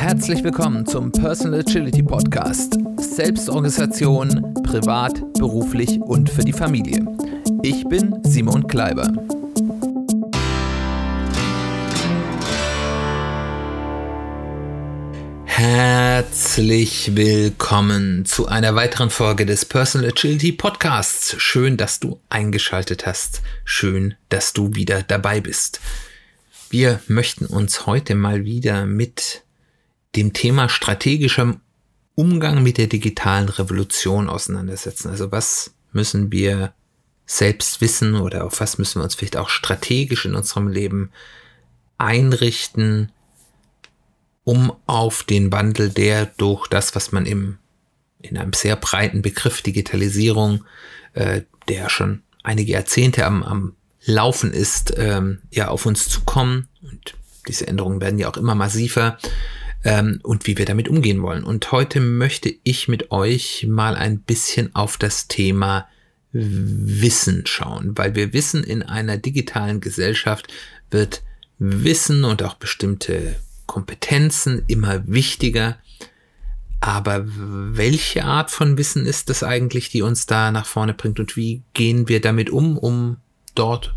Herzlich willkommen zum Personal Agility Podcast. Selbstorganisation, privat, beruflich und für die Familie. Ich bin Simon Kleiber. Herzlich willkommen zu einer weiteren Folge des Personal Agility Podcasts. Schön, dass du eingeschaltet hast. Schön, dass du wieder dabei bist. Wir möchten uns heute mal wieder mit dem Thema strategischer Umgang mit der digitalen Revolution auseinandersetzen. Also was müssen wir selbst wissen oder auf was müssen wir uns vielleicht auch strategisch in unserem Leben einrichten, um auf den Wandel, der durch das, was man im, in einem sehr breiten Begriff Digitalisierung, äh, der schon einige Jahrzehnte am, am Laufen ist, ähm, ja auf uns zukommen. Und diese Änderungen werden ja auch immer massiver ähm, und wie wir damit umgehen wollen. Und heute möchte ich mit euch mal ein bisschen auf das Thema Wissen schauen, weil wir wissen, in einer digitalen Gesellschaft wird Wissen und auch bestimmte Kompetenzen immer wichtiger. Aber welche Art von Wissen ist das eigentlich, die uns da nach vorne bringt und wie gehen wir damit um, um dort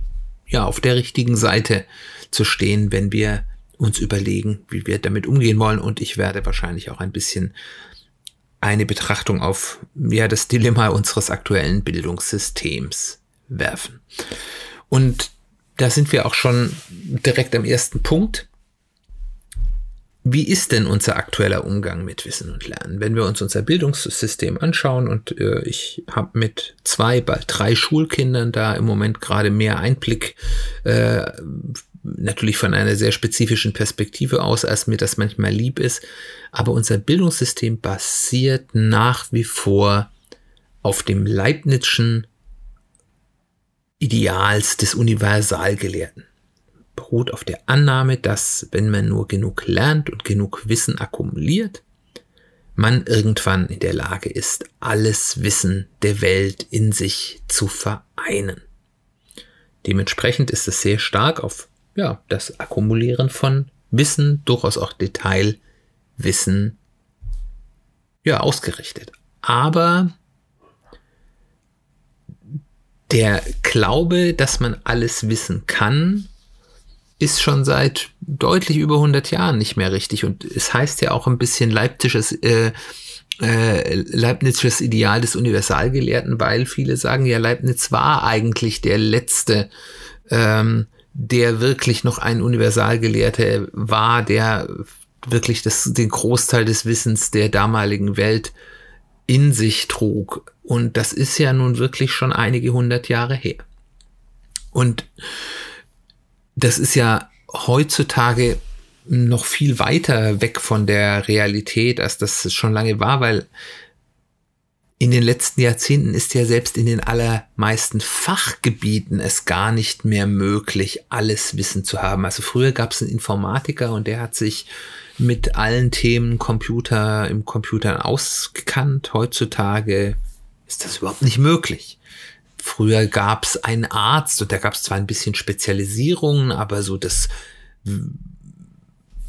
ja auf der richtigen Seite zu stehen, wenn wir uns überlegen, wie wir damit umgehen wollen. Und ich werde wahrscheinlich auch ein bisschen eine Betrachtung auf ja das Dilemma unseres aktuellen Bildungssystems werfen. Und da sind wir auch schon direkt am ersten Punkt. Wie ist denn unser aktueller Umgang mit Wissen und Lernen? Wenn wir uns unser Bildungssystem anschauen und äh, ich habe mit zwei, bald drei Schulkindern da im Moment gerade mehr Einblick, äh, natürlich von einer sehr spezifischen Perspektive aus, als mir das manchmal lieb ist, aber unser Bildungssystem basiert nach wie vor auf dem Leibnizschen Ideals des Universalgelehrten beruht auf der Annahme, dass wenn man nur genug lernt und genug Wissen akkumuliert, man irgendwann in der Lage ist, alles Wissen der Welt in sich zu vereinen. Dementsprechend ist es sehr stark auf ja, das Akkumulieren von Wissen, durchaus auch Detailwissen ja, ausgerichtet. Aber der Glaube, dass man alles wissen kann, ist schon seit deutlich über 100 Jahren nicht mehr richtig. Und es heißt ja auch ein bisschen Leipziges, äh, äh, Leibnizsches Ideal des Universalgelehrten, weil viele sagen, ja, Leibniz war eigentlich der letzte, ähm, der wirklich noch ein Universalgelehrter war, der wirklich das, den Großteil des Wissens der damaligen Welt in sich trug. Und das ist ja nun wirklich schon einige hundert Jahre her. Und das ist ja heutzutage noch viel weiter weg von der Realität, als das schon lange war, weil in den letzten Jahrzehnten ist ja selbst in den allermeisten Fachgebieten es gar nicht mehr möglich, alles Wissen zu haben. Also früher gab es einen Informatiker und der hat sich mit allen Themen Computer im Computer ausgekannt. Heutzutage ist das überhaupt nicht möglich. Früher gab es einen Arzt und da gab es zwar ein bisschen Spezialisierungen, aber so das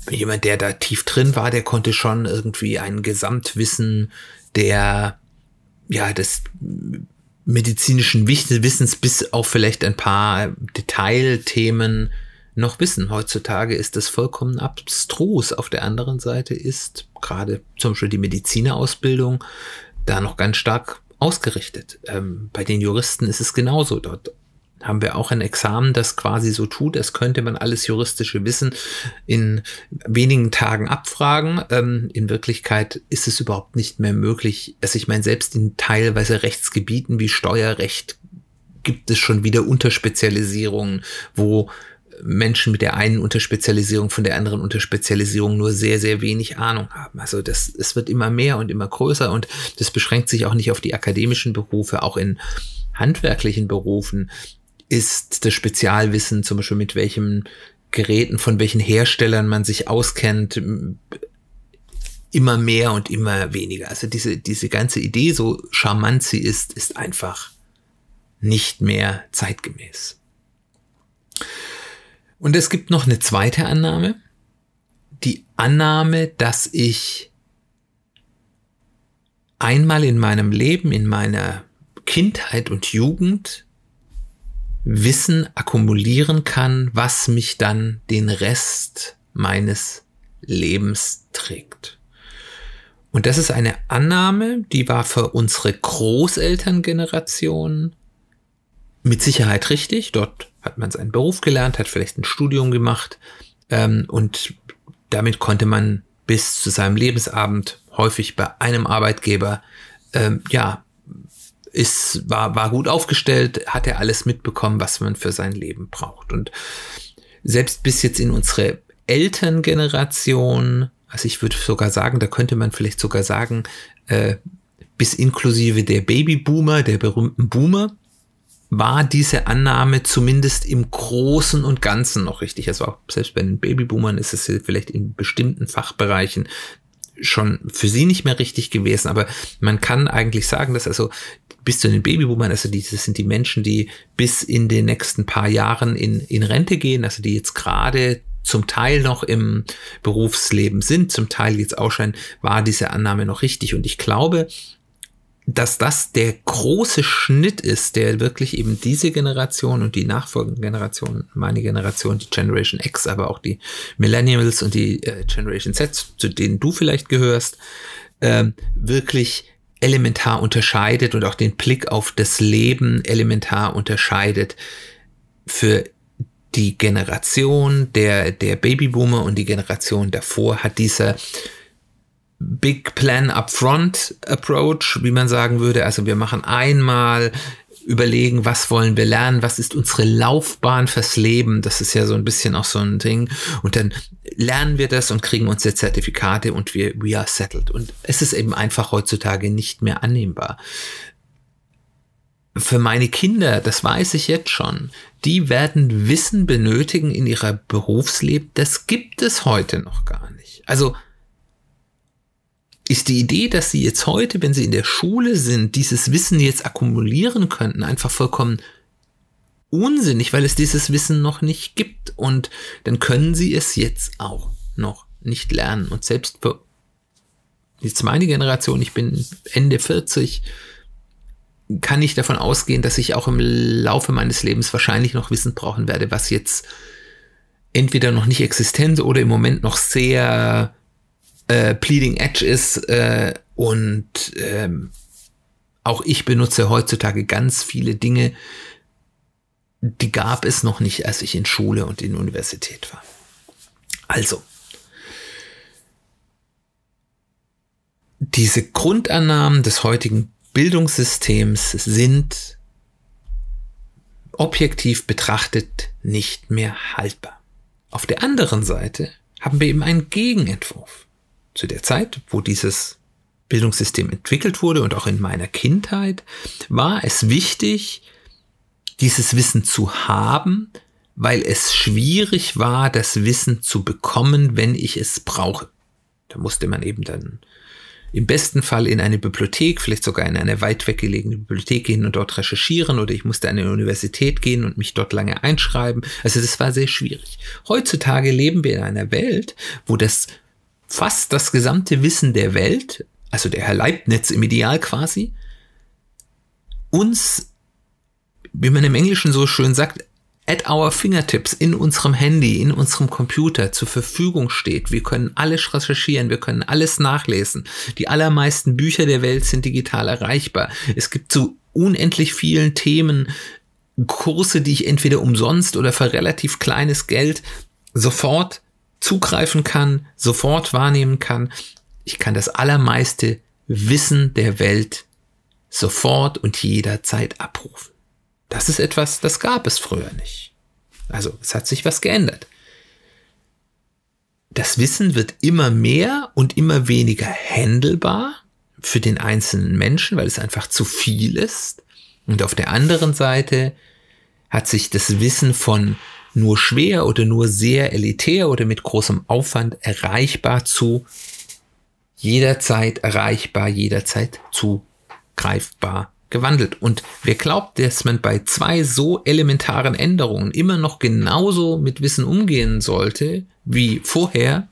jemand, der da tief drin war, der konnte schon irgendwie ein Gesamtwissen der ja des medizinischen Wissens bis auf vielleicht ein paar Detailthemen noch wissen. Heutzutage ist das vollkommen abstrus. Auf der anderen Seite ist gerade zum Beispiel die Medizinerausbildung da noch ganz stark ausgerichtet. Ähm, bei den Juristen ist es genauso. Dort haben wir auch ein Examen, das quasi so tut, als könnte man alles juristische Wissen in wenigen Tagen abfragen. Ähm, in Wirklichkeit ist es überhaupt nicht mehr möglich. Also ich meine, selbst in teilweise Rechtsgebieten wie Steuerrecht gibt es schon wieder Unterspezialisierungen, wo Menschen mit der einen Unterspezialisierung von der anderen Unterspezialisierung nur sehr, sehr wenig Ahnung haben. Also das, es wird immer mehr und immer größer und das beschränkt sich auch nicht auf die akademischen Berufe, auch in handwerklichen Berufen ist das Spezialwissen, zum Beispiel mit welchen Geräten, von welchen Herstellern man sich auskennt, immer mehr und immer weniger. Also diese, diese ganze Idee, so charmant sie ist, ist einfach nicht mehr zeitgemäß. Und es gibt noch eine zweite Annahme, die Annahme, dass ich einmal in meinem Leben, in meiner Kindheit und Jugend Wissen akkumulieren kann, was mich dann den Rest meines Lebens trägt. Und das ist eine Annahme, die war für unsere Großelterngeneration mit Sicherheit richtig. Dort hat man seinen Beruf gelernt, hat vielleicht ein Studium gemacht ähm, und damit konnte man bis zu seinem Lebensabend häufig bei einem Arbeitgeber ähm, ja ist, war, war gut aufgestellt, hat er alles mitbekommen, was man für sein Leben braucht. Und selbst bis jetzt in unsere Elterngeneration, also ich würde sogar sagen, da könnte man vielleicht sogar sagen, äh, bis inklusive der Babyboomer, der berühmten Boomer, war diese Annahme zumindest im Großen und Ganzen noch richtig. Also auch selbst bei den Babyboomern ist es vielleicht in bestimmten Fachbereichen schon für sie nicht mehr richtig gewesen. Aber man kann eigentlich sagen, dass also bis zu den Babyboomern, also die, das sind die Menschen, die bis in den nächsten paar Jahren in, in Rente gehen, also die jetzt gerade zum Teil noch im Berufsleben sind, zum Teil jetzt ausscheiden, war diese Annahme noch richtig. Und ich glaube, dass das der große Schnitt ist, der wirklich eben diese Generation und die nachfolgenden Generationen, meine Generation, die Generation X, aber auch die Millennials und die äh, Generation Z, zu denen du vielleicht gehörst, äh, wirklich elementar unterscheidet und auch den Blick auf das Leben elementar unterscheidet für die Generation der, der Babyboomer und die Generation davor hat dieser Big Plan Upfront Approach, wie man sagen würde. Also wir machen einmal überlegen, was wollen wir lernen, was ist unsere Laufbahn fürs Leben. Das ist ja so ein bisschen auch so ein Ding. Und dann lernen wir das und kriegen unsere Zertifikate und wir we are settled. Und es ist eben einfach heutzutage nicht mehr annehmbar. Für meine Kinder, das weiß ich jetzt schon, die werden Wissen benötigen in ihrer Berufsleben. Das gibt es heute noch gar nicht. Also ist die Idee, dass sie jetzt heute, wenn sie in der Schule sind, dieses Wissen jetzt akkumulieren könnten, einfach vollkommen unsinnig, weil es dieses Wissen noch nicht gibt. Und dann können sie es jetzt auch noch nicht lernen. Und selbst für jetzt meine Generation, ich bin Ende 40, kann ich davon ausgehen, dass ich auch im Laufe meines Lebens wahrscheinlich noch Wissen brauchen werde, was jetzt entweder noch nicht existent oder im Moment noch sehr äh, Pleading Edge ist äh, und ähm, auch ich benutze heutzutage ganz viele Dinge, die gab es noch nicht, als ich in Schule und in Universität war. Also, diese Grundannahmen des heutigen Bildungssystems sind objektiv betrachtet nicht mehr haltbar. Auf der anderen Seite haben wir eben einen Gegenentwurf zu der Zeit, wo dieses Bildungssystem entwickelt wurde und auch in meiner Kindheit, war es wichtig, dieses Wissen zu haben, weil es schwierig war, das Wissen zu bekommen, wenn ich es brauche. Da musste man eben dann im besten Fall in eine Bibliothek, vielleicht sogar in eine weit weggelegene Bibliothek gehen und dort recherchieren oder ich musste an eine Universität gehen und mich dort lange einschreiben. Also das war sehr schwierig. Heutzutage leben wir in einer Welt, wo das fast das gesamte Wissen der Welt, also der Herr Leibniz im Ideal quasi, uns, wie man im Englischen so schön sagt, at our fingertips in unserem Handy, in unserem Computer zur Verfügung steht. Wir können alles recherchieren, wir können alles nachlesen. Die allermeisten Bücher der Welt sind digital erreichbar. Es gibt zu unendlich vielen Themen Kurse, die ich entweder umsonst oder für relativ kleines Geld sofort zugreifen kann, sofort wahrnehmen kann. Ich kann das allermeiste Wissen der Welt sofort und jederzeit abrufen. Das ist etwas, das gab es früher nicht. Also es hat sich was geändert. Das Wissen wird immer mehr und immer weniger händelbar für den einzelnen Menschen, weil es einfach zu viel ist. Und auf der anderen Seite hat sich das Wissen von nur schwer oder nur sehr elitär oder mit großem Aufwand erreichbar zu jederzeit erreichbar, jederzeit zugreifbar gewandelt. Und wer glaubt, dass man bei zwei so elementaren Änderungen immer noch genauso mit Wissen umgehen sollte wie vorher,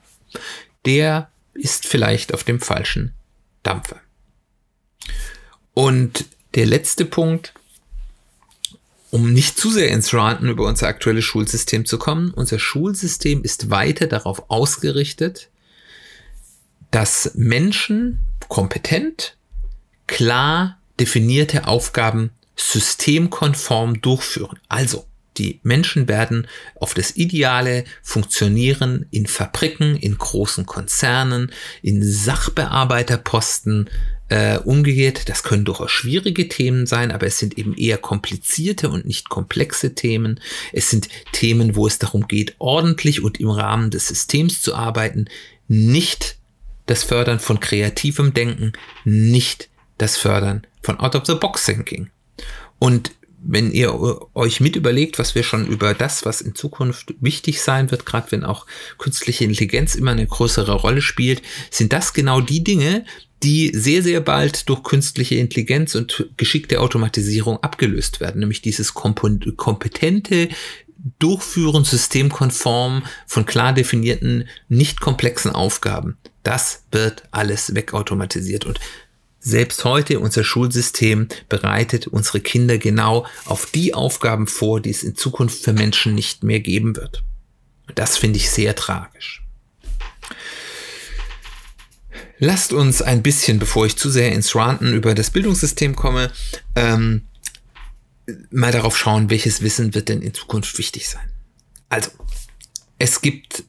der ist vielleicht auf dem falschen Dampfer. Und der letzte Punkt, um nicht zu sehr ins Ranten über unser aktuelles Schulsystem zu kommen, unser Schulsystem ist weiter darauf ausgerichtet, dass Menschen kompetent, klar definierte Aufgaben systemkonform durchführen. Also, die Menschen werden auf das ideale Funktionieren in Fabriken, in großen Konzernen, in Sachbearbeiterposten äh, umgekehrt. Das können durchaus schwierige Themen sein, aber es sind eben eher komplizierte und nicht komplexe Themen. Es sind Themen, wo es darum geht, ordentlich und im Rahmen des Systems zu arbeiten, nicht das Fördern von kreativem Denken, nicht das Fördern von Out-of-the-Box-Thinking. Und wenn ihr euch mit überlegt, was wir schon über das, was in Zukunft wichtig sein wird, gerade wenn auch künstliche Intelligenz immer eine größere Rolle spielt, sind das genau die Dinge, die sehr, sehr bald durch künstliche Intelligenz und geschickte Automatisierung abgelöst werden, nämlich dieses kompetente Durchführen systemkonform von klar definierten, nicht komplexen Aufgaben. Das wird alles wegautomatisiert und selbst heute unser Schulsystem bereitet unsere Kinder genau auf die Aufgaben vor, die es in Zukunft für Menschen nicht mehr geben wird. Das finde ich sehr tragisch. Lasst uns ein bisschen, bevor ich zu sehr ins Ranten über das Bildungssystem komme, ähm, mal darauf schauen, welches Wissen wird denn in Zukunft wichtig sein. Also, es gibt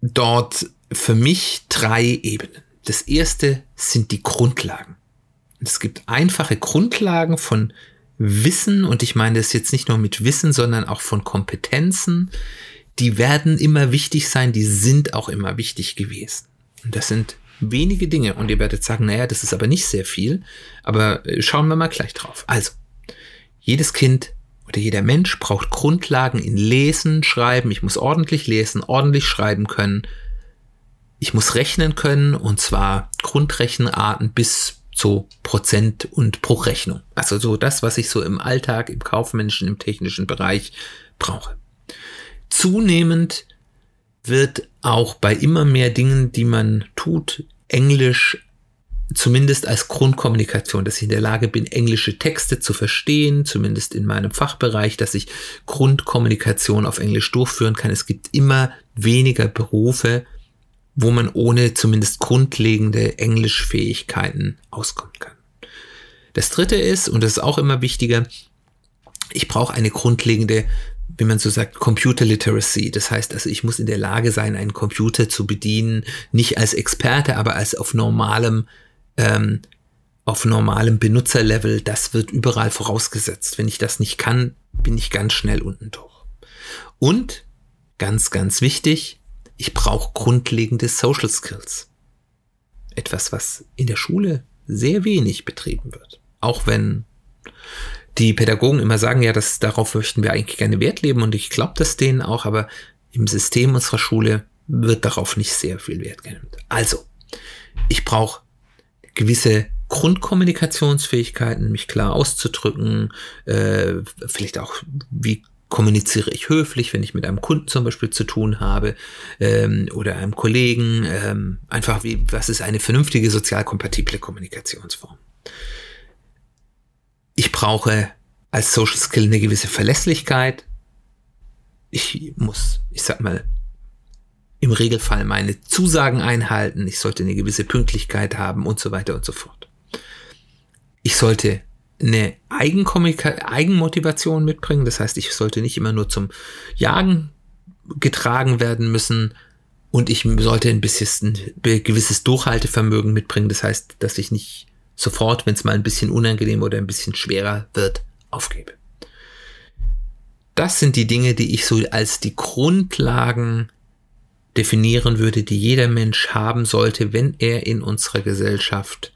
dort für mich drei Ebenen. Das erste sind die Grundlagen. Es gibt einfache Grundlagen von Wissen und ich meine das jetzt nicht nur mit Wissen, sondern auch von Kompetenzen. Die werden immer wichtig sein, die sind auch immer wichtig gewesen. Und das sind wenige Dinge und ihr werdet sagen, naja, das ist aber nicht sehr viel, aber äh, schauen wir mal gleich drauf. Also, jedes Kind oder jeder Mensch braucht Grundlagen in Lesen, Schreiben. Ich muss ordentlich lesen, ordentlich schreiben können, ich muss rechnen können und zwar Grundrechenarten bis zu Prozent und Bruchrechnung. Also so das, was ich so im Alltag, im kaufmännischen, im technischen Bereich brauche. Zunehmend wird auch bei immer mehr Dingen, die man tut, Englisch zumindest als Grundkommunikation, dass ich in der Lage bin, englische Texte zu verstehen, zumindest in meinem Fachbereich, dass ich Grundkommunikation auf Englisch durchführen kann. Es gibt immer weniger Berufe, wo man ohne zumindest grundlegende Englischfähigkeiten auskommen kann. Das dritte ist, und das ist auch immer wichtiger, ich brauche eine grundlegende, wie man so sagt, Computer Literacy. Das heißt also, ich muss in der Lage sein, einen Computer zu bedienen, nicht als Experte, aber als auf normalem, ähm, auf normalem Benutzerlevel. Das wird überall vorausgesetzt. Wenn ich das nicht kann, bin ich ganz schnell unten durch. Und ganz, ganz wichtig, ich brauche grundlegende Social Skills. Etwas, was in der Schule sehr wenig betrieben wird. Auch wenn die Pädagogen immer sagen, ja, das, darauf möchten wir eigentlich gerne Wert leben und ich glaube das denen auch, aber im System unserer Schule wird darauf nicht sehr viel Wert genommen. Also, ich brauche gewisse Grundkommunikationsfähigkeiten, mich klar auszudrücken, äh, vielleicht auch, wie kommuniziere ich höflich, wenn ich mit einem Kunden zum Beispiel zu tun habe ähm, oder einem Kollegen. Ähm, einfach wie, was ist eine vernünftige sozial kompatible Kommunikationsform? Ich brauche als Social Skill eine gewisse Verlässlichkeit. Ich muss, ich sag mal, im Regelfall meine Zusagen einhalten. Ich sollte eine gewisse Pünktlichkeit haben und so weiter und so fort. Ich sollte eine Eigenmotivation mitbringen. Das heißt, ich sollte nicht immer nur zum Jagen getragen werden müssen und ich sollte ein bisschen ein gewisses Durchhaltevermögen mitbringen. Das heißt, dass ich nicht sofort, wenn es mal ein bisschen unangenehm oder ein bisschen schwerer wird, aufgebe. Das sind die Dinge, die ich so als die Grundlagen definieren würde, die jeder Mensch haben sollte, wenn er in unserer Gesellschaft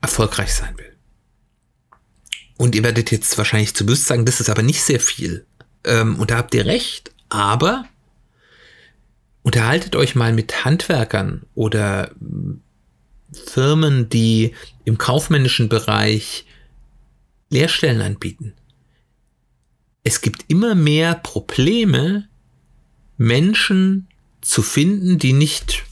erfolgreich sein will. Und ihr werdet jetzt wahrscheinlich zu Lust sagen, das ist aber nicht sehr viel. Ähm, und da habt ihr recht, aber unterhaltet euch mal mit Handwerkern oder Firmen, die im kaufmännischen Bereich Lehrstellen anbieten. Es gibt immer mehr Probleme Menschen zu finden, die nicht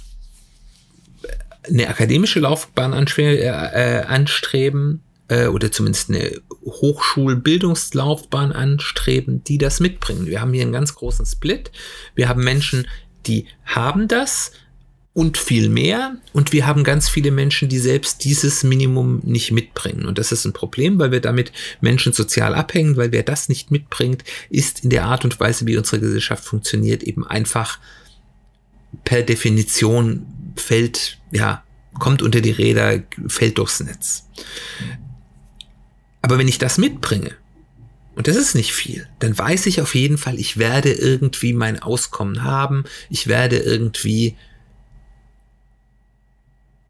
eine akademische Laufbahn äh, anstreben äh, oder zumindest eine Hochschulbildungslaufbahn anstreben, die das mitbringen. Wir haben hier einen ganz großen Split. Wir haben Menschen, die haben das und viel mehr und wir haben ganz viele Menschen, die selbst dieses Minimum nicht mitbringen. Und das ist ein Problem, weil wir damit Menschen sozial abhängen, weil wer das nicht mitbringt, ist in der Art und Weise, wie unsere Gesellschaft funktioniert, eben einfach per Definition fällt, ja, kommt unter die Räder, fällt durchs Netz. Aber wenn ich das mitbringe, und das ist nicht viel, dann weiß ich auf jeden Fall, ich werde irgendwie mein Auskommen haben, ich werde irgendwie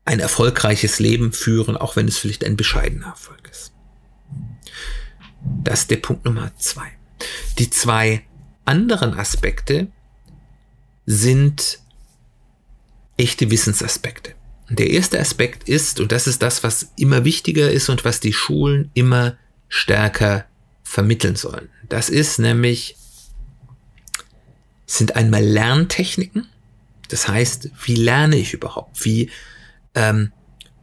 ein erfolgreiches Leben führen, auch wenn es vielleicht ein bescheidener Erfolg ist. Das ist der Punkt Nummer zwei. Die zwei anderen Aspekte sind echte Wissensaspekte. Der erste Aspekt ist, und das ist das, was immer wichtiger ist und was die Schulen immer stärker vermitteln sollen. Das ist nämlich, sind einmal Lerntechniken. Das heißt, wie lerne ich überhaupt? Wie ähm,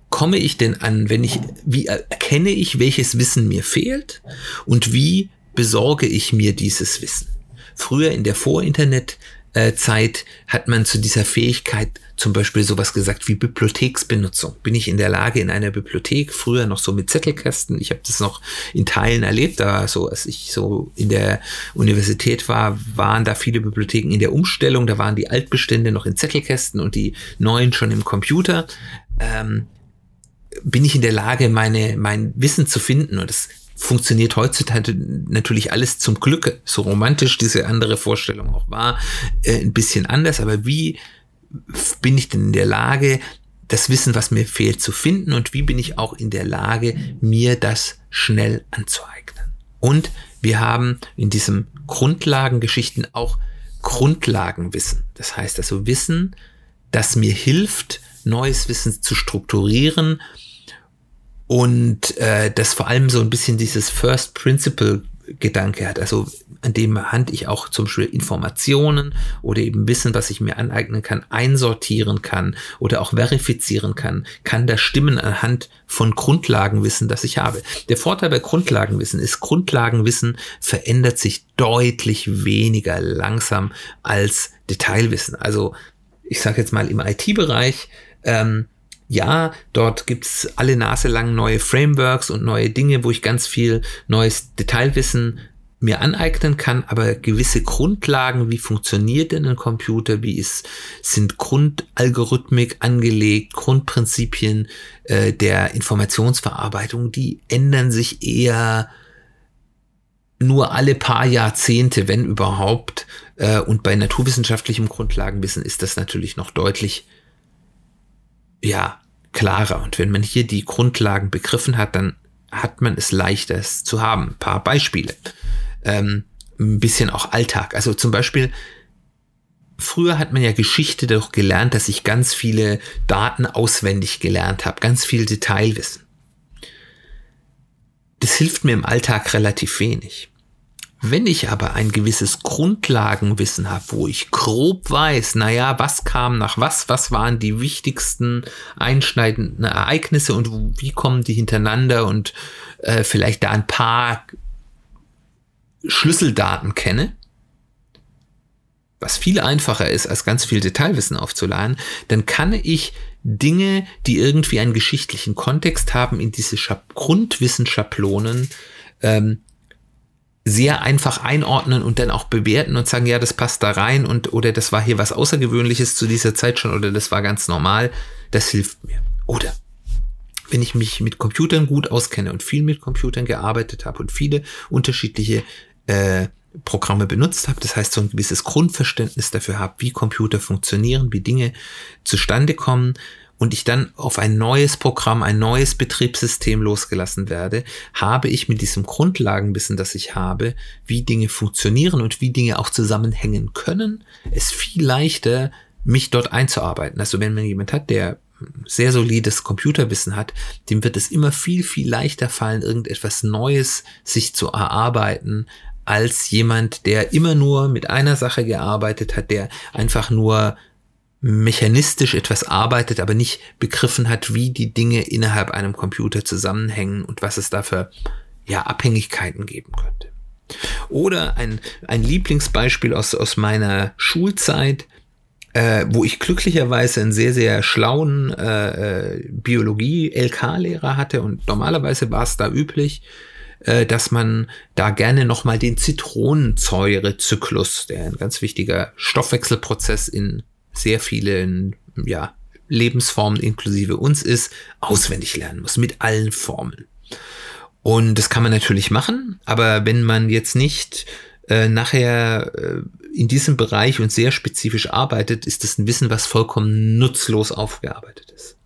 komme ich denn an, wenn ich, wie erkenne ich, welches Wissen mir fehlt und wie besorge ich mir dieses Wissen? Früher in der Vorinternet äh, Zeit hat man zu dieser Fähigkeit zum Beispiel sowas gesagt wie Bibliotheksbenutzung. Bin ich in der Lage, in einer Bibliothek, früher noch so mit Zettelkästen, ich habe das noch in Teilen erlebt, da so als ich so in der Universität war, waren da viele Bibliotheken in der Umstellung, da waren die Altbestände noch in Zettelkästen und die neuen schon im Computer. Ähm, bin ich in der Lage, meine, mein Wissen zu finden und das funktioniert heutzutage natürlich alles zum Glück, so romantisch diese andere Vorstellung auch war, äh, ein bisschen anders. Aber wie bin ich denn in der Lage, das Wissen, was mir fehlt, zu finden und wie bin ich auch in der Lage, mir das schnell anzueignen? Und wir haben in diesem Grundlagengeschichten auch Grundlagenwissen. Das heißt also Wissen, das mir hilft, neues Wissen zu strukturieren und äh, das vor allem so ein bisschen dieses First Principle Gedanke hat, also an dem Hand ich auch zum Beispiel Informationen oder eben Wissen, was ich mir aneignen kann, einsortieren kann oder auch verifizieren kann, kann das stimmen anhand von Grundlagenwissen, das ich habe. Der Vorteil bei Grundlagenwissen ist, Grundlagenwissen verändert sich deutlich weniger langsam als Detailwissen. Also ich sage jetzt mal im IT-Bereich, ähm, ja, dort gibt's alle Nase lang neue Frameworks und neue Dinge, wo ich ganz viel neues Detailwissen mir aneignen kann, aber gewisse Grundlagen, wie funktioniert denn ein Computer, wie ist, sind Grundalgorithmik angelegt, Grundprinzipien äh, der Informationsverarbeitung, die ändern sich eher nur alle paar Jahrzehnte, wenn überhaupt. Äh, und bei naturwissenschaftlichem Grundlagenwissen ist das natürlich noch deutlich ja, klarer. Und wenn man hier die Grundlagen begriffen hat, dann hat man es leichter es zu haben. Ein paar Beispiele. Ähm, ein bisschen auch Alltag. Also zum Beispiel, früher hat man ja Geschichte doch gelernt, dass ich ganz viele Daten auswendig gelernt habe, ganz viel Detailwissen. Das hilft mir im Alltag relativ wenig. Wenn ich aber ein gewisses Grundlagenwissen habe, wo ich grob weiß, naja, was kam nach was, was waren die wichtigsten einschneidenden Ereignisse und wie kommen die hintereinander und äh, vielleicht da ein paar Schlüsseldaten kenne, was viel einfacher ist, als ganz viel Detailwissen aufzuladen, dann kann ich Dinge, die irgendwie einen geschichtlichen Kontext haben, in diese Schab Grundwissenschablonen ähm, sehr einfach einordnen und dann auch bewerten und sagen, ja, das passt da rein und oder das war hier was Außergewöhnliches zu dieser Zeit schon oder das war ganz normal, das hilft mir. Oder wenn ich mich mit Computern gut auskenne und viel mit Computern gearbeitet habe und viele unterschiedliche äh, Programme benutzt habe, das heißt so ein gewisses Grundverständnis dafür habe, wie Computer funktionieren, wie Dinge zustande kommen, und ich dann auf ein neues Programm, ein neues Betriebssystem losgelassen werde, habe ich mit diesem Grundlagenwissen, das ich habe, wie Dinge funktionieren und wie Dinge auch zusammenhängen können, es viel leichter, mich dort einzuarbeiten. Also wenn man jemand hat, der sehr solides Computerwissen hat, dem wird es immer viel, viel leichter fallen, irgendetwas Neues sich zu erarbeiten, als jemand, der immer nur mit einer Sache gearbeitet hat, der einfach nur mechanistisch etwas arbeitet, aber nicht begriffen hat, wie die Dinge innerhalb einem Computer zusammenhängen und was es da für ja, Abhängigkeiten geben könnte. Oder ein, ein Lieblingsbeispiel aus, aus meiner Schulzeit, äh, wo ich glücklicherweise einen sehr, sehr schlauen äh, äh Biologie-LK-Lehrer hatte und normalerweise war es da üblich, äh, dass man da gerne nochmal den Zitronensäurezyklus, der ein ganz wichtiger Stoffwechselprozess in sehr vielen ja, Lebensformen inklusive uns ist, auswendig lernen muss mit allen Formeln. Und das kann man natürlich machen, aber wenn man jetzt nicht äh, nachher äh, in diesem Bereich und sehr spezifisch arbeitet, ist das ein Wissen, was vollkommen nutzlos aufgearbeitet ist.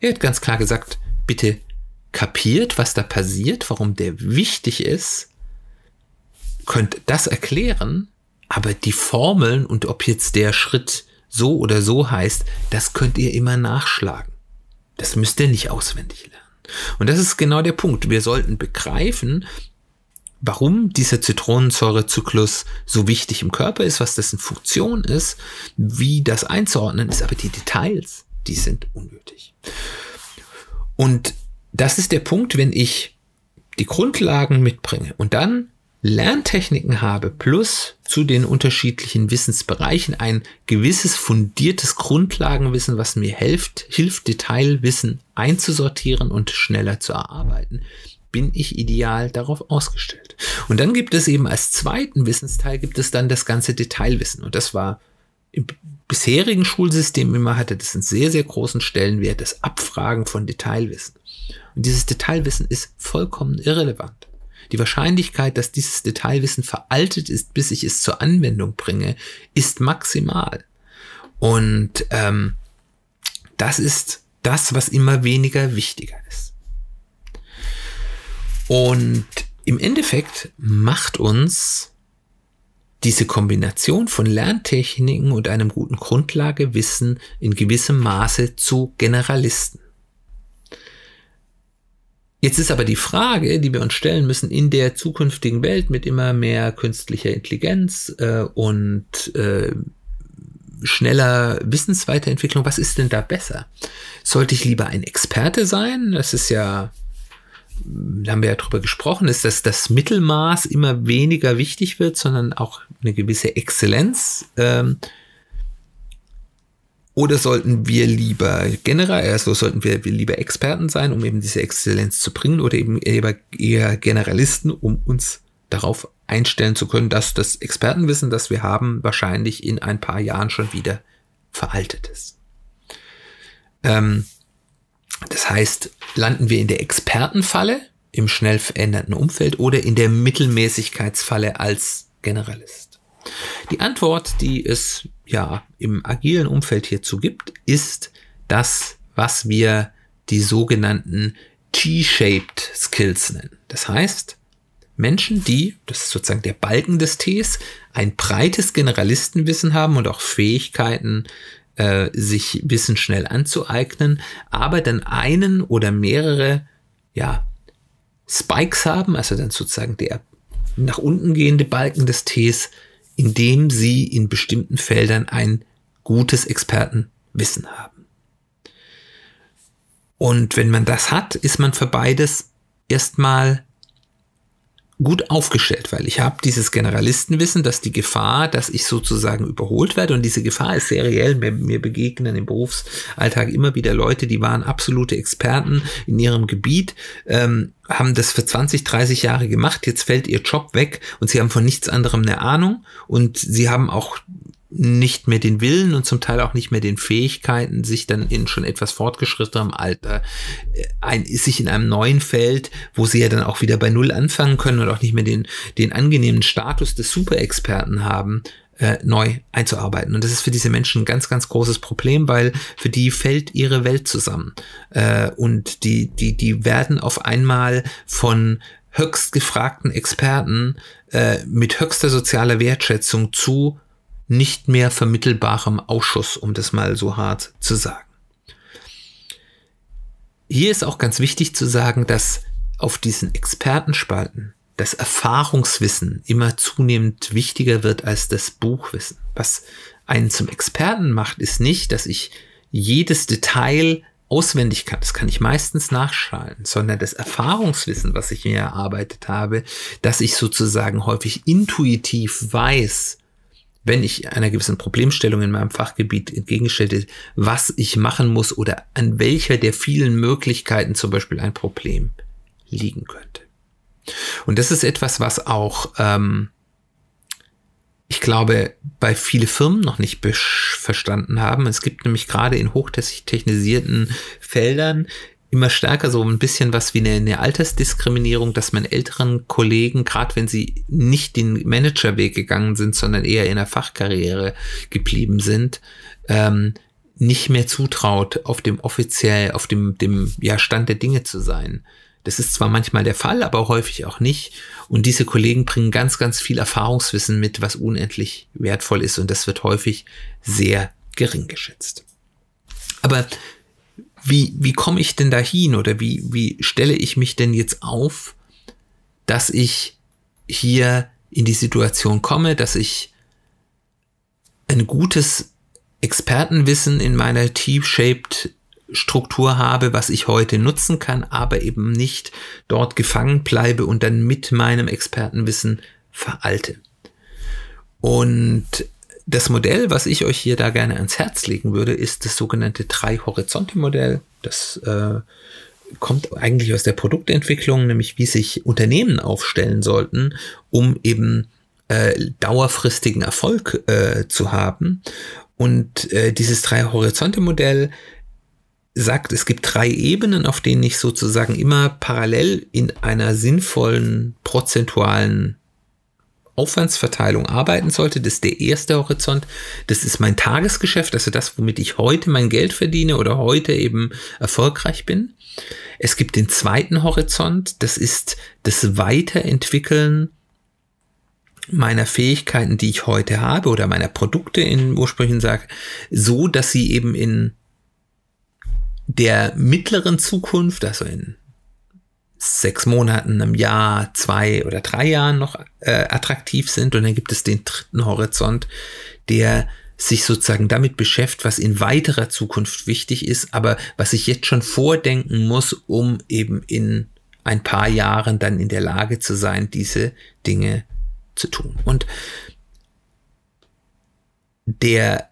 Er hat ganz klar gesagt, bitte kapiert, was da passiert, warum der wichtig ist, könnt das erklären, aber die Formeln und ob jetzt der Schritt so oder so heißt, das könnt ihr immer nachschlagen. Das müsst ihr nicht auswendig lernen. Und das ist genau der Punkt. Wir sollten begreifen, warum dieser Zitronensäurezyklus so wichtig im Körper ist, was dessen Funktion ist, wie das einzuordnen ist, aber die Details, die sind unnötig. Und das ist der Punkt, wenn ich die Grundlagen mitbringe und dann Lerntechniken habe, plus zu den unterschiedlichen Wissensbereichen ein gewisses fundiertes Grundlagenwissen, was mir hilft, hilft Detailwissen einzusortieren und schneller zu erarbeiten, bin ich ideal darauf ausgestellt. Und dann gibt es eben als zweiten Wissensteil gibt es dann das ganze Detailwissen. Und das war im bisherigen Schulsystem immer hatte das einen sehr, sehr großen Stellenwert, das Abfragen von Detailwissen. Und dieses Detailwissen ist vollkommen irrelevant. Die Wahrscheinlichkeit, dass dieses Detailwissen veraltet ist, bis ich es zur Anwendung bringe, ist maximal. Und ähm, das ist das, was immer weniger wichtiger ist. Und im Endeffekt macht uns diese Kombination von Lerntechniken und einem guten Grundlagewissen in gewissem Maße zu Generalisten. Jetzt ist aber die Frage, die wir uns stellen müssen in der zukünftigen Welt mit immer mehr künstlicher Intelligenz äh, und äh, schneller Wissensweiterentwicklung, was ist denn da besser? Sollte ich lieber ein Experte sein? Das ist ja, da haben wir ja drüber gesprochen, ist, dass das Mittelmaß immer weniger wichtig wird, sondern auch eine gewisse Exzellenz ähm, oder sollten wir lieber generell, also sollten wir lieber Experten sein, um eben diese Exzellenz zu bringen, oder eben eher, eher Generalisten, um uns darauf einstellen zu können, dass das Expertenwissen, das wir haben, wahrscheinlich in ein paar Jahren schon wieder veraltet ist. Ähm, das heißt, landen wir in der Expertenfalle im schnell veränderten Umfeld oder in der Mittelmäßigkeitsfalle als Generalist? Die Antwort, die es ja im agilen Umfeld hierzu gibt, ist das, was wir die sogenannten T-shaped Skills nennen. Das heißt, Menschen, die, das ist sozusagen der Balken des Ts, ein breites Generalistenwissen haben und auch Fähigkeiten, äh, sich Wissen schnell anzueignen, aber dann einen oder mehrere, ja, Spikes haben, also dann sozusagen der nach unten gehende Balken des Ts, indem sie in bestimmten Feldern ein gutes Expertenwissen haben. Und wenn man das hat, ist man für beides erstmal gut aufgestellt, weil ich habe dieses Generalistenwissen, dass die Gefahr, dass ich sozusagen überholt werde und diese Gefahr ist sehr reell. Mir, mir begegnen im Berufsalltag immer wieder Leute, die waren absolute Experten in ihrem Gebiet, ähm, haben das für 20, 30 Jahre gemacht, jetzt fällt ihr Job weg und sie haben von nichts anderem eine Ahnung. Und sie haben auch nicht mehr den Willen und zum Teil auch nicht mehr den Fähigkeiten, sich dann in schon etwas fortgeschrittenem Alter äh, ein, sich in einem neuen Feld, wo sie ja dann auch wieder bei Null anfangen können und auch nicht mehr den, den angenehmen Status des Superexperten haben, äh, neu einzuarbeiten. Und das ist für diese Menschen ein ganz, ganz großes Problem, weil für die fällt ihre Welt zusammen. Äh, und die, die, die werden auf einmal von höchst gefragten Experten äh, mit höchster sozialer Wertschätzung zu nicht mehr vermittelbarem Ausschuss, um das mal so hart zu sagen. Hier ist auch ganz wichtig zu sagen, dass auf diesen Expertenspalten das Erfahrungswissen immer zunehmend wichtiger wird als das Buchwissen. Was einen zum Experten macht, ist nicht, dass ich jedes Detail auswendig kann. Das kann ich meistens nachschalen, sondern das Erfahrungswissen, was ich mir erarbeitet habe, dass ich sozusagen häufig intuitiv weiß, wenn ich einer gewissen Problemstellung in meinem Fachgebiet entgegenstelle, was ich machen muss oder an welcher der vielen Möglichkeiten zum Beispiel ein Problem liegen könnte. Und das ist etwas, was auch, ähm, ich glaube, bei viele Firmen noch nicht verstanden haben. Es gibt nämlich gerade in hochtechnisierten Feldern immer stärker so ein bisschen was wie eine, eine Altersdiskriminierung, dass man älteren Kollegen, gerade wenn sie nicht den Managerweg gegangen sind, sondern eher in der Fachkarriere geblieben sind, ähm, nicht mehr zutraut, auf dem offiziell, auf dem, dem ja, Stand der Dinge zu sein. Das ist zwar manchmal der Fall, aber häufig auch nicht. Und diese Kollegen bringen ganz, ganz viel Erfahrungswissen mit, was unendlich wertvoll ist. Und das wird häufig sehr gering geschätzt. Aber wie, wie komme ich denn dahin oder wie, wie stelle ich mich denn jetzt auf, dass ich hier in die Situation komme, dass ich ein gutes Expertenwissen in meiner T-shaped Struktur habe, was ich heute nutzen kann, aber eben nicht dort gefangen bleibe und dann mit meinem Expertenwissen veralte. Und das Modell, was ich euch hier da gerne ans Herz legen würde, ist das sogenannte Drei-Horizonte-Modell. Das äh, kommt eigentlich aus der Produktentwicklung, nämlich wie sich Unternehmen aufstellen sollten, um eben äh, dauerfristigen Erfolg äh, zu haben. Und äh, dieses Drei-Horizonte-Modell sagt, es gibt drei Ebenen, auf denen ich sozusagen immer parallel in einer sinnvollen prozentualen Aufwandsverteilung arbeiten sollte. Das ist der erste Horizont. Das ist mein Tagesgeschäft, also das, womit ich heute mein Geld verdiene oder heute eben erfolgreich bin. Es gibt den zweiten Horizont, das ist das Weiterentwickeln meiner Fähigkeiten, die ich heute habe oder meiner Produkte in ursprünglichen sage, so dass sie eben in der mittleren Zukunft, also in sechs Monaten, einem Jahr, zwei oder drei Jahren noch äh, attraktiv sind. Und dann gibt es den dritten Horizont, der sich sozusagen damit beschäftigt, was in weiterer Zukunft wichtig ist, aber was ich jetzt schon vordenken muss, um eben in ein paar Jahren dann in der Lage zu sein, diese Dinge zu tun. Und der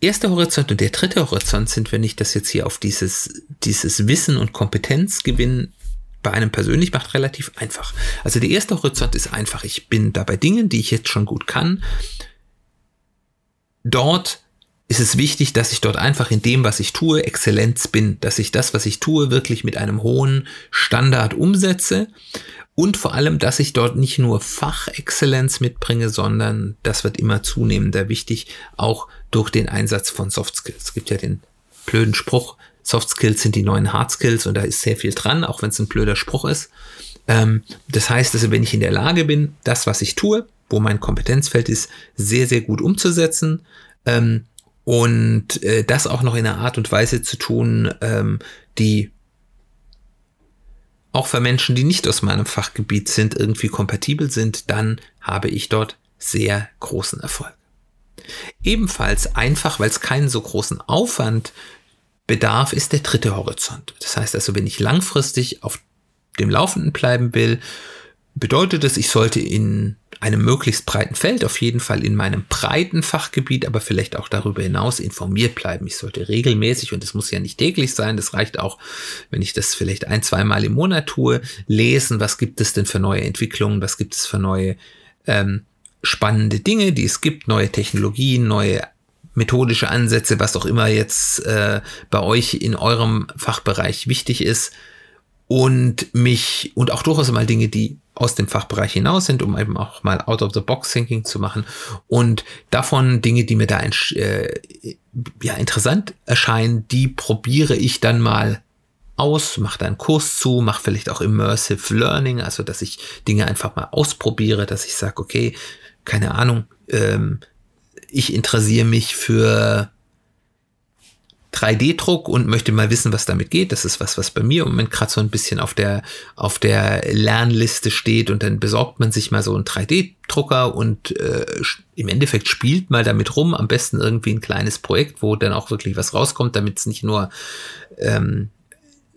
erste Horizont und der dritte Horizont sind, wenn ich das jetzt hier auf dieses, dieses Wissen und Kompetenzgewinn bei einem persönlich macht, relativ einfach. Also der erste Horizont ist einfach. Ich bin da bei Dingen, die ich jetzt schon gut kann. Dort ist es wichtig, dass ich dort einfach in dem, was ich tue, Exzellenz bin, dass ich das, was ich tue, wirklich mit einem hohen Standard umsetze und vor allem, dass ich dort nicht nur Fachexzellenz mitbringe, sondern das wird immer zunehmender wichtig, auch durch den Einsatz von Soft Skills. Es gibt ja den blöden Spruch, Soft Skills sind die neuen Hard Skills und da ist sehr viel dran, auch wenn es ein blöder Spruch ist. Ähm, das heißt also, wenn ich in der Lage bin, das, was ich tue, wo mein Kompetenzfeld ist, sehr, sehr gut umzusetzen ähm, und äh, das auch noch in einer Art und Weise zu tun, ähm, die auch für Menschen, die nicht aus meinem Fachgebiet sind, irgendwie kompatibel sind, dann habe ich dort sehr großen Erfolg. Ebenfalls einfach, weil es keinen so großen Aufwand bedarf, ist der dritte Horizont. Das heißt also, wenn ich langfristig auf dem Laufenden bleiben will, bedeutet es, ich sollte in einem möglichst breiten Feld, auf jeden Fall in meinem breiten Fachgebiet, aber vielleicht auch darüber hinaus informiert bleiben. Ich sollte regelmäßig, und das muss ja nicht täglich sein, das reicht auch, wenn ich das vielleicht ein, zweimal im Monat tue, lesen, was gibt es denn für neue Entwicklungen, was gibt es für neue ähm, spannende Dinge, die es gibt, neue Technologien, neue methodische Ansätze, was auch immer jetzt äh, bei euch in eurem Fachbereich wichtig ist und mich und auch durchaus mal Dinge, die aus dem Fachbereich hinaus sind, um eben auch mal out of the box thinking zu machen. Und davon Dinge, die mir da äh, ja interessant erscheinen, die probiere ich dann mal aus, mache einen Kurs zu, mache vielleicht auch immersive Learning, also dass ich Dinge einfach mal ausprobiere, dass ich sage, okay, keine Ahnung, ähm, ich interessiere mich für 3D-Druck und möchte mal wissen, was damit geht. Das ist was, was bei mir im Moment gerade so ein bisschen auf der, auf der Lernliste steht und dann besorgt man sich mal so einen 3D-Drucker und äh, im Endeffekt spielt mal damit rum. Am besten irgendwie ein kleines Projekt, wo dann auch wirklich was rauskommt, damit es nicht nur, ähm,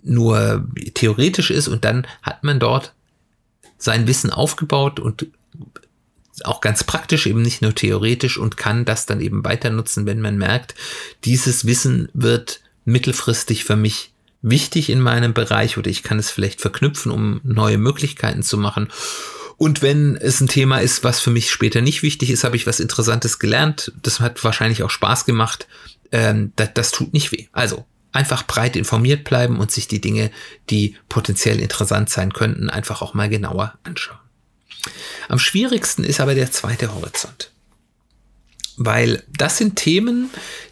nur theoretisch ist und dann hat man dort sein Wissen aufgebaut und auch ganz praktisch, eben nicht nur theoretisch und kann das dann eben weiter nutzen, wenn man merkt, dieses Wissen wird mittelfristig für mich wichtig in meinem Bereich oder ich kann es vielleicht verknüpfen, um neue Möglichkeiten zu machen. Und wenn es ein Thema ist, was für mich später nicht wichtig ist, habe ich was Interessantes gelernt. Das hat wahrscheinlich auch Spaß gemacht. Ähm, das, das tut nicht weh. Also einfach breit informiert bleiben und sich die Dinge, die potenziell interessant sein könnten, einfach auch mal genauer anschauen. Am schwierigsten ist aber der zweite Horizont. Weil das sind Themen,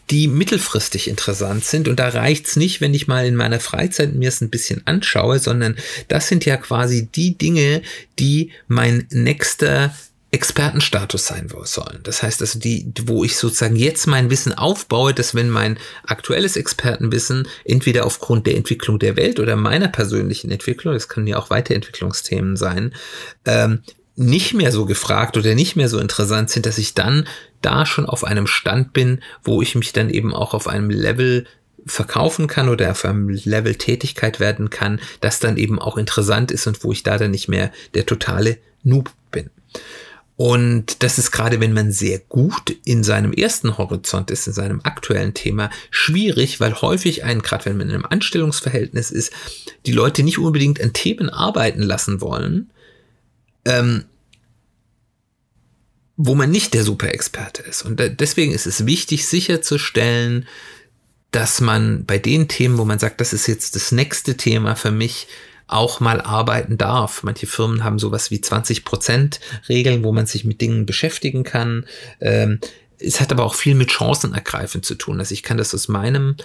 die mittelfristig interessant sind. Und da reicht's nicht, wenn ich mal in meiner Freizeit mir es ein bisschen anschaue, sondern das sind ja quasi die Dinge, die mein nächster Expertenstatus sein sollen. Das heißt also, die, wo ich sozusagen jetzt mein Wissen aufbaue, dass wenn mein aktuelles Expertenwissen entweder aufgrund der Entwicklung der Welt oder meiner persönlichen Entwicklung, das können ja auch Weiterentwicklungsthemen sein, ähm, nicht mehr so gefragt oder nicht mehr so interessant sind, dass ich dann da schon auf einem Stand bin, wo ich mich dann eben auch auf einem Level verkaufen kann oder auf einem Level Tätigkeit werden kann, das dann eben auch interessant ist und wo ich da dann nicht mehr der totale Noob bin. Und das ist gerade, wenn man sehr gut in seinem ersten Horizont ist, in seinem aktuellen Thema, schwierig, weil häufig ein, gerade wenn man in einem Anstellungsverhältnis ist, die Leute nicht unbedingt an Themen arbeiten lassen wollen, ähm, wo man nicht der Superexperte ist. Und deswegen ist es wichtig, sicherzustellen, dass man bei den Themen, wo man sagt, das ist jetzt das nächste Thema für mich, auch mal arbeiten darf. Manche Firmen haben sowas wie 20 Prozent Regeln, wo man sich mit Dingen beschäftigen kann. Ähm, es hat aber auch viel mit Chancenergreifen zu tun. Also ich kann das aus meinem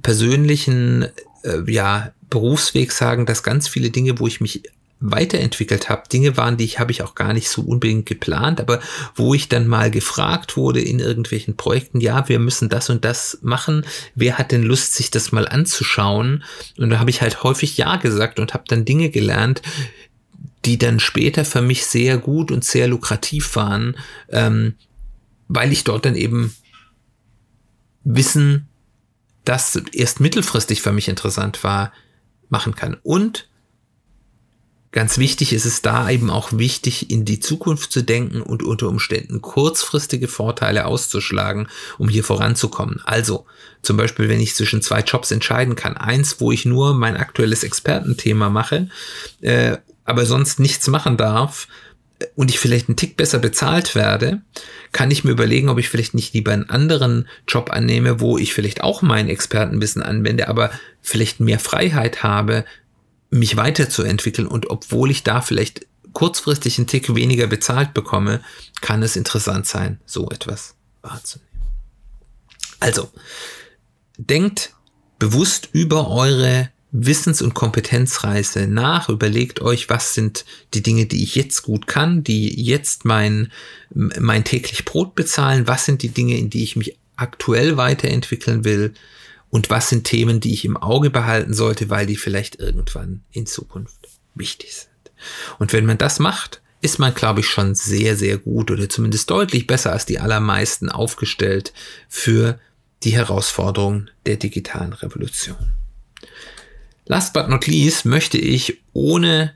persönlichen äh, ja, Berufsweg sagen, dass ganz viele Dinge, wo ich mich weiterentwickelt habe. Dinge waren, die ich habe ich auch gar nicht so unbedingt geplant, aber wo ich dann mal gefragt wurde in irgendwelchen Projekten, ja, wir müssen das und das machen. Wer hat denn Lust, sich das mal anzuschauen? Und da habe ich halt häufig ja gesagt und habe dann Dinge gelernt, die dann später für mich sehr gut und sehr lukrativ waren, ähm, weil ich dort dann eben Wissen, das erst mittelfristig für mich interessant war, machen kann. Und Ganz wichtig ist es da eben auch wichtig, in die Zukunft zu denken und unter Umständen kurzfristige Vorteile auszuschlagen, um hier voranzukommen. Also zum Beispiel, wenn ich zwischen zwei Jobs entscheiden kann. Eins, wo ich nur mein aktuelles Expertenthema mache, äh, aber sonst nichts machen darf, äh, und ich vielleicht einen Tick besser bezahlt werde, kann ich mir überlegen, ob ich vielleicht nicht lieber einen anderen Job annehme, wo ich vielleicht auch mein Expertenwissen anwende, aber vielleicht mehr Freiheit habe, mich weiterzuentwickeln und obwohl ich da vielleicht kurzfristig einen Tick weniger bezahlt bekomme, kann es interessant sein, so etwas wahrzunehmen. Also, denkt bewusst über eure Wissens- und Kompetenzreise nach, überlegt euch, was sind die Dinge, die ich jetzt gut kann, die jetzt mein, mein täglich Brot bezahlen, was sind die Dinge, in die ich mich aktuell weiterentwickeln will, und was sind Themen, die ich im Auge behalten sollte, weil die vielleicht irgendwann in Zukunft wichtig sind. Und wenn man das macht, ist man, glaube ich, schon sehr, sehr gut oder zumindest deutlich besser als die allermeisten aufgestellt für die Herausforderungen der digitalen Revolution. Last but not least möchte ich, ohne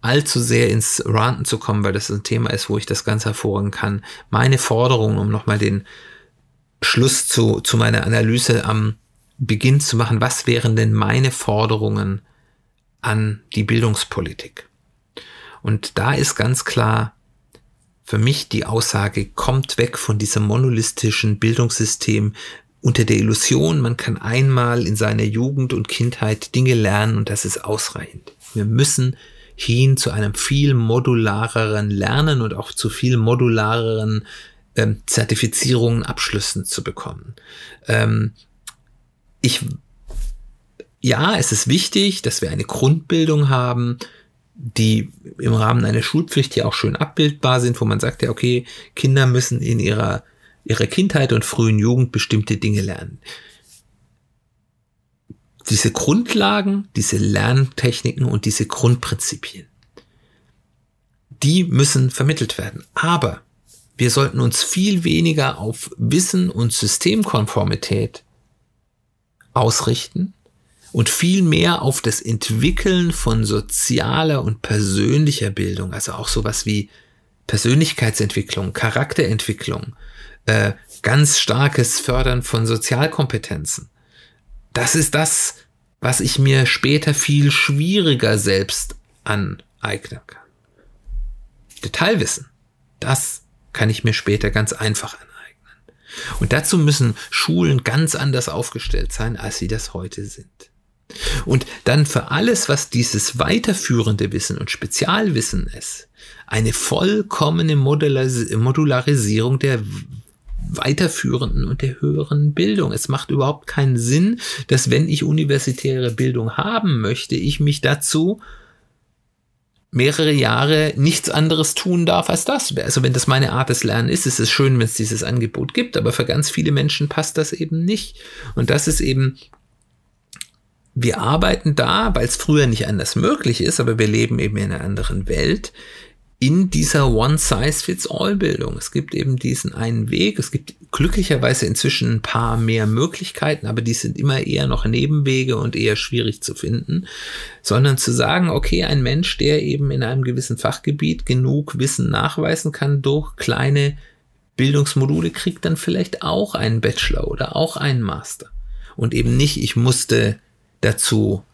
allzu sehr ins Ranten zu kommen, weil das ein Thema ist, wo ich das ganz hervorragen kann, meine Forderungen, um nochmal den Schluss zu, zu meiner Analyse am beginnt zu machen, was wären denn meine Forderungen an die Bildungspolitik? Und da ist ganz klar für mich die Aussage, kommt weg von diesem monolithischen Bildungssystem unter der Illusion, man kann einmal in seiner Jugend und Kindheit Dinge lernen und das ist ausreichend. Wir müssen hin zu einem viel modulareren Lernen und auch zu viel modulareren ähm, Zertifizierungen, Abschlüssen zu bekommen. Ähm, ich, ja, es ist wichtig, dass wir eine Grundbildung haben, die im Rahmen einer Schulpflicht ja auch schön abbildbar sind, wo man sagt, ja, okay, Kinder müssen in ihrer, ihrer Kindheit und frühen Jugend bestimmte Dinge lernen. diese Grundlagen, diese Lerntechniken und diese Grundprinzipien, die müssen vermittelt werden. Aber wir sollten uns viel weniger auf Wissen und Systemkonformität ausrichten und viel mehr auf das Entwickeln von sozialer und persönlicher Bildung, also auch sowas wie Persönlichkeitsentwicklung, Charakterentwicklung, äh, ganz starkes Fördern von Sozialkompetenzen. Das ist das, was ich mir später viel schwieriger selbst aneignen kann. Detailwissen, das kann ich mir später ganz einfach aneignen. Und dazu müssen Schulen ganz anders aufgestellt sein, als sie das heute sind. Und dann für alles, was dieses weiterführende Wissen und Spezialwissen ist, eine vollkommene Modularisierung der weiterführenden und der höheren Bildung. Es macht überhaupt keinen Sinn, dass wenn ich universitäre Bildung haben möchte, ich mich dazu mehrere Jahre nichts anderes tun darf als das. Also wenn das meine Art des Lernens ist, ist es schön, wenn es dieses Angebot gibt, aber für ganz viele Menschen passt das eben nicht. Und das ist eben wir arbeiten da, weil es früher nicht anders möglich ist, aber wir leben eben in einer anderen Welt, in dieser One-Size-Fits-All-Bildung. Es gibt eben diesen einen Weg. Es gibt glücklicherweise inzwischen ein paar mehr Möglichkeiten, aber die sind immer eher noch Nebenwege und eher schwierig zu finden, sondern zu sagen, okay, ein Mensch, der eben in einem gewissen Fachgebiet genug Wissen nachweisen kann durch kleine Bildungsmodule, kriegt dann vielleicht auch einen Bachelor oder auch einen Master. Und eben nicht, ich musste dazu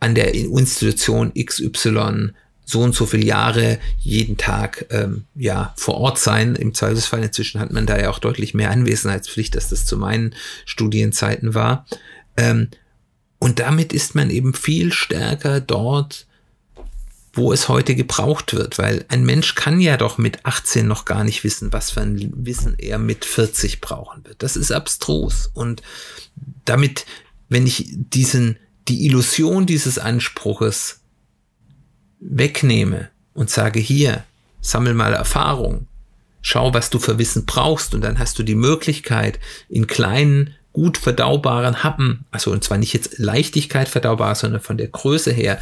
an der Institution XY so und so viele Jahre jeden Tag ähm, ja vor Ort sein. Im Zweifelsfall inzwischen hat man da ja auch deutlich mehr Anwesenheitspflicht, als das zu meinen Studienzeiten war. Ähm, und damit ist man eben viel stärker dort, wo es heute gebraucht wird, weil ein Mensch kann ja doch mit 18 noch gar nicht wissen, was für ein Wissen er mit 40 brauchen wird. Das ist abstrus. Und damit, wenn ich diesen, die Illusion dieses Anspruches wegnehme und sage, hier, sammel mal Erfahrung, schau, was du für Wissen brauchst und dann hast du die Möglichkeit, in kleinen, gut verdaubaren Happen, also und zwar nicht jetzt Leichtigkeit verdaubar, sondern von der Größe her,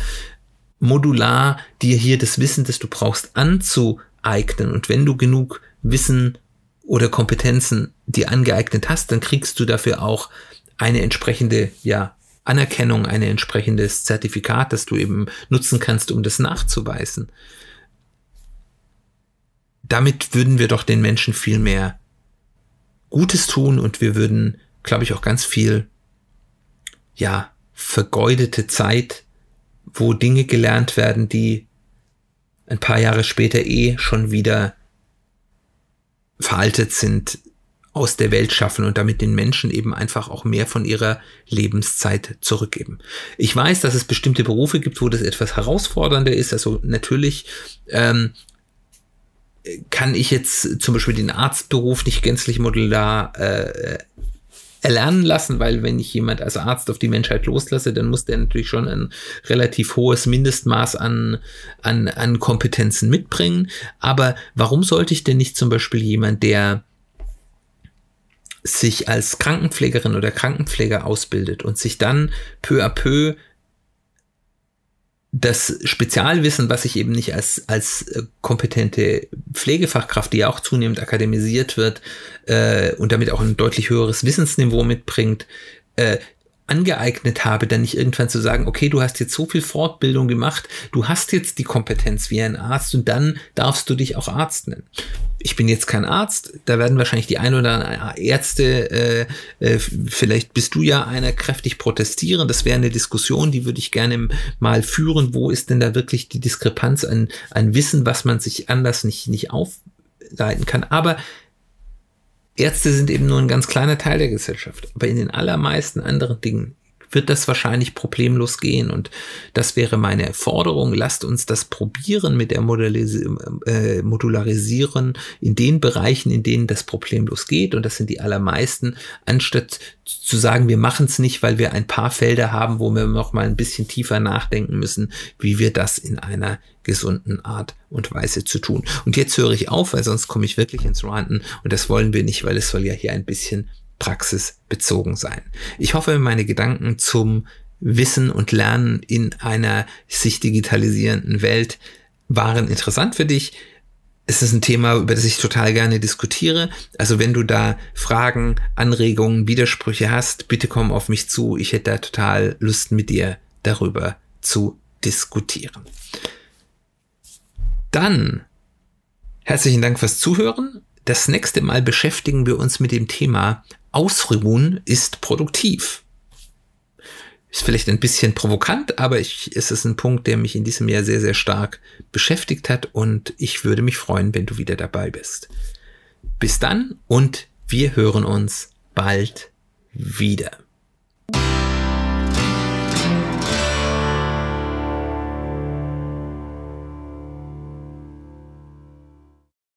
modular dir hier das Wissen, das du brauchst, anzueignen. Und wenn du genug Wissen oder Kompetenzen dir angeeignet hast, dann kriegst du dafür auch eine entsprechende, ja, Anerkennung, ein entsprechendes Zertifikat, das du eben nutzen kannst, um das nachzuweisen. Damit würden wir doch den Menschen viel mehr Gutes tun und wir würden, glaube ich, auch ganz viel, ja, vergeudete Zeit, wo Dinge gelernt werden, die ein paar Jahre später eh schon wieder veraltet sind, aus der Welt schaffen und damit den Menschen eben einfach auch mehr von ihrer Lebenszeit zurückgeben. Ich weiß, dass es bestimmte Berufe gibt, wo das etwas herausfordernder ist. Also natürlich ähm, kann ich jetzt zum Beispiel den Arztberuf nicht gänzlich modular äh, erlernen lassen, weil wenn ich jemand als Arzt auf die Menschheit loslasse, dann muss der natürlich schon ein relativ hohes Mindestmaß an, an, an Kompetenzen mitbringen. Aber warum sollte ich denn nicht zum Beispiel jemand, der sich als Krankenpflegerin oder Krankenpfleger ausbildet und sich dann peu à peu das Spezialwissen, was ich eben nicht als, als äh, kompetente Pflegefachkraft, die ja auch zunehmend akademisiert wird äh, und damit auch ein deutlich höheres Wissensniveau mitbringt, äh, angeeignet habe, dann nicht irgendwann zu sagen, okay, du hast jetzt so viel Fortbildung gemacht, du hast jetzt die Kompetenz wie ein Arzt und dann darfst du dich auch Arzt nennen. Ich bin jetzt kein Arzt, da werden wahrscheinlich die ein oder anderen Ärzte, äh, äh, vielleicht bist du ja einer, kräftig protestieren. Das wäre eine Diskussion, die würde ich gerne mal führen. Wo ist denn da wirklich die Diskrepanz an, an Wissen, was man sich anders nicht, nicht aufleiten kann? Aber Ärzte sind eben nur ein ganz kleiner Teil der Gesellschaft. Aber in den allermeisten anderen Dingen wird das wahrscheinlich problemlos gehen. Und das wäre meine Forderung. Lasst uns das probieren mit der Modalis äh, Modularisierung in den Bereichen, in denen das problemlos geht. Und das sind die allermeisten, anstatt zu sagen, wir machen es nicht, weil wir ein paar Felder haben, wo wir noch mal ein bisschen tiefer nachdenken müssen, wie wir das in einer gesunden Art und Weise zu tun. Und jetzt höre ich auf, weil sonst komme ich wirklich ins Ranten und das wollen wir nicht, weil es soll ja hier ein bisschen praxisbezogen sein. Ich hoffe, meine Gedanken zum Wissen und Lernen in einer sich digitalisierenden Welt waren interessant für dich. Es ist ein Thema, über das ich total gerne diskutiere. Also wenn du da Fragen, Anregungen, Widersprüche hast, bitte komm auf mich zu. Ich hätte da total Lust mit dir darüber zu diskutieren. Dann herzlichen Dank fürs Zuhören. Das nächste Mal beschäftigen wir uns mit dem Thema Ausruhen ist produktiv. Ist vielleicht ein bisschen provokant, aber ich, es ist ein Punkt, der mich in diesem Jahr sehr, sehr stark beschäftigt hat und ich würde mich freuen, wenn du wieder dabei bist. Bis dann und wir hören uns bald wieder.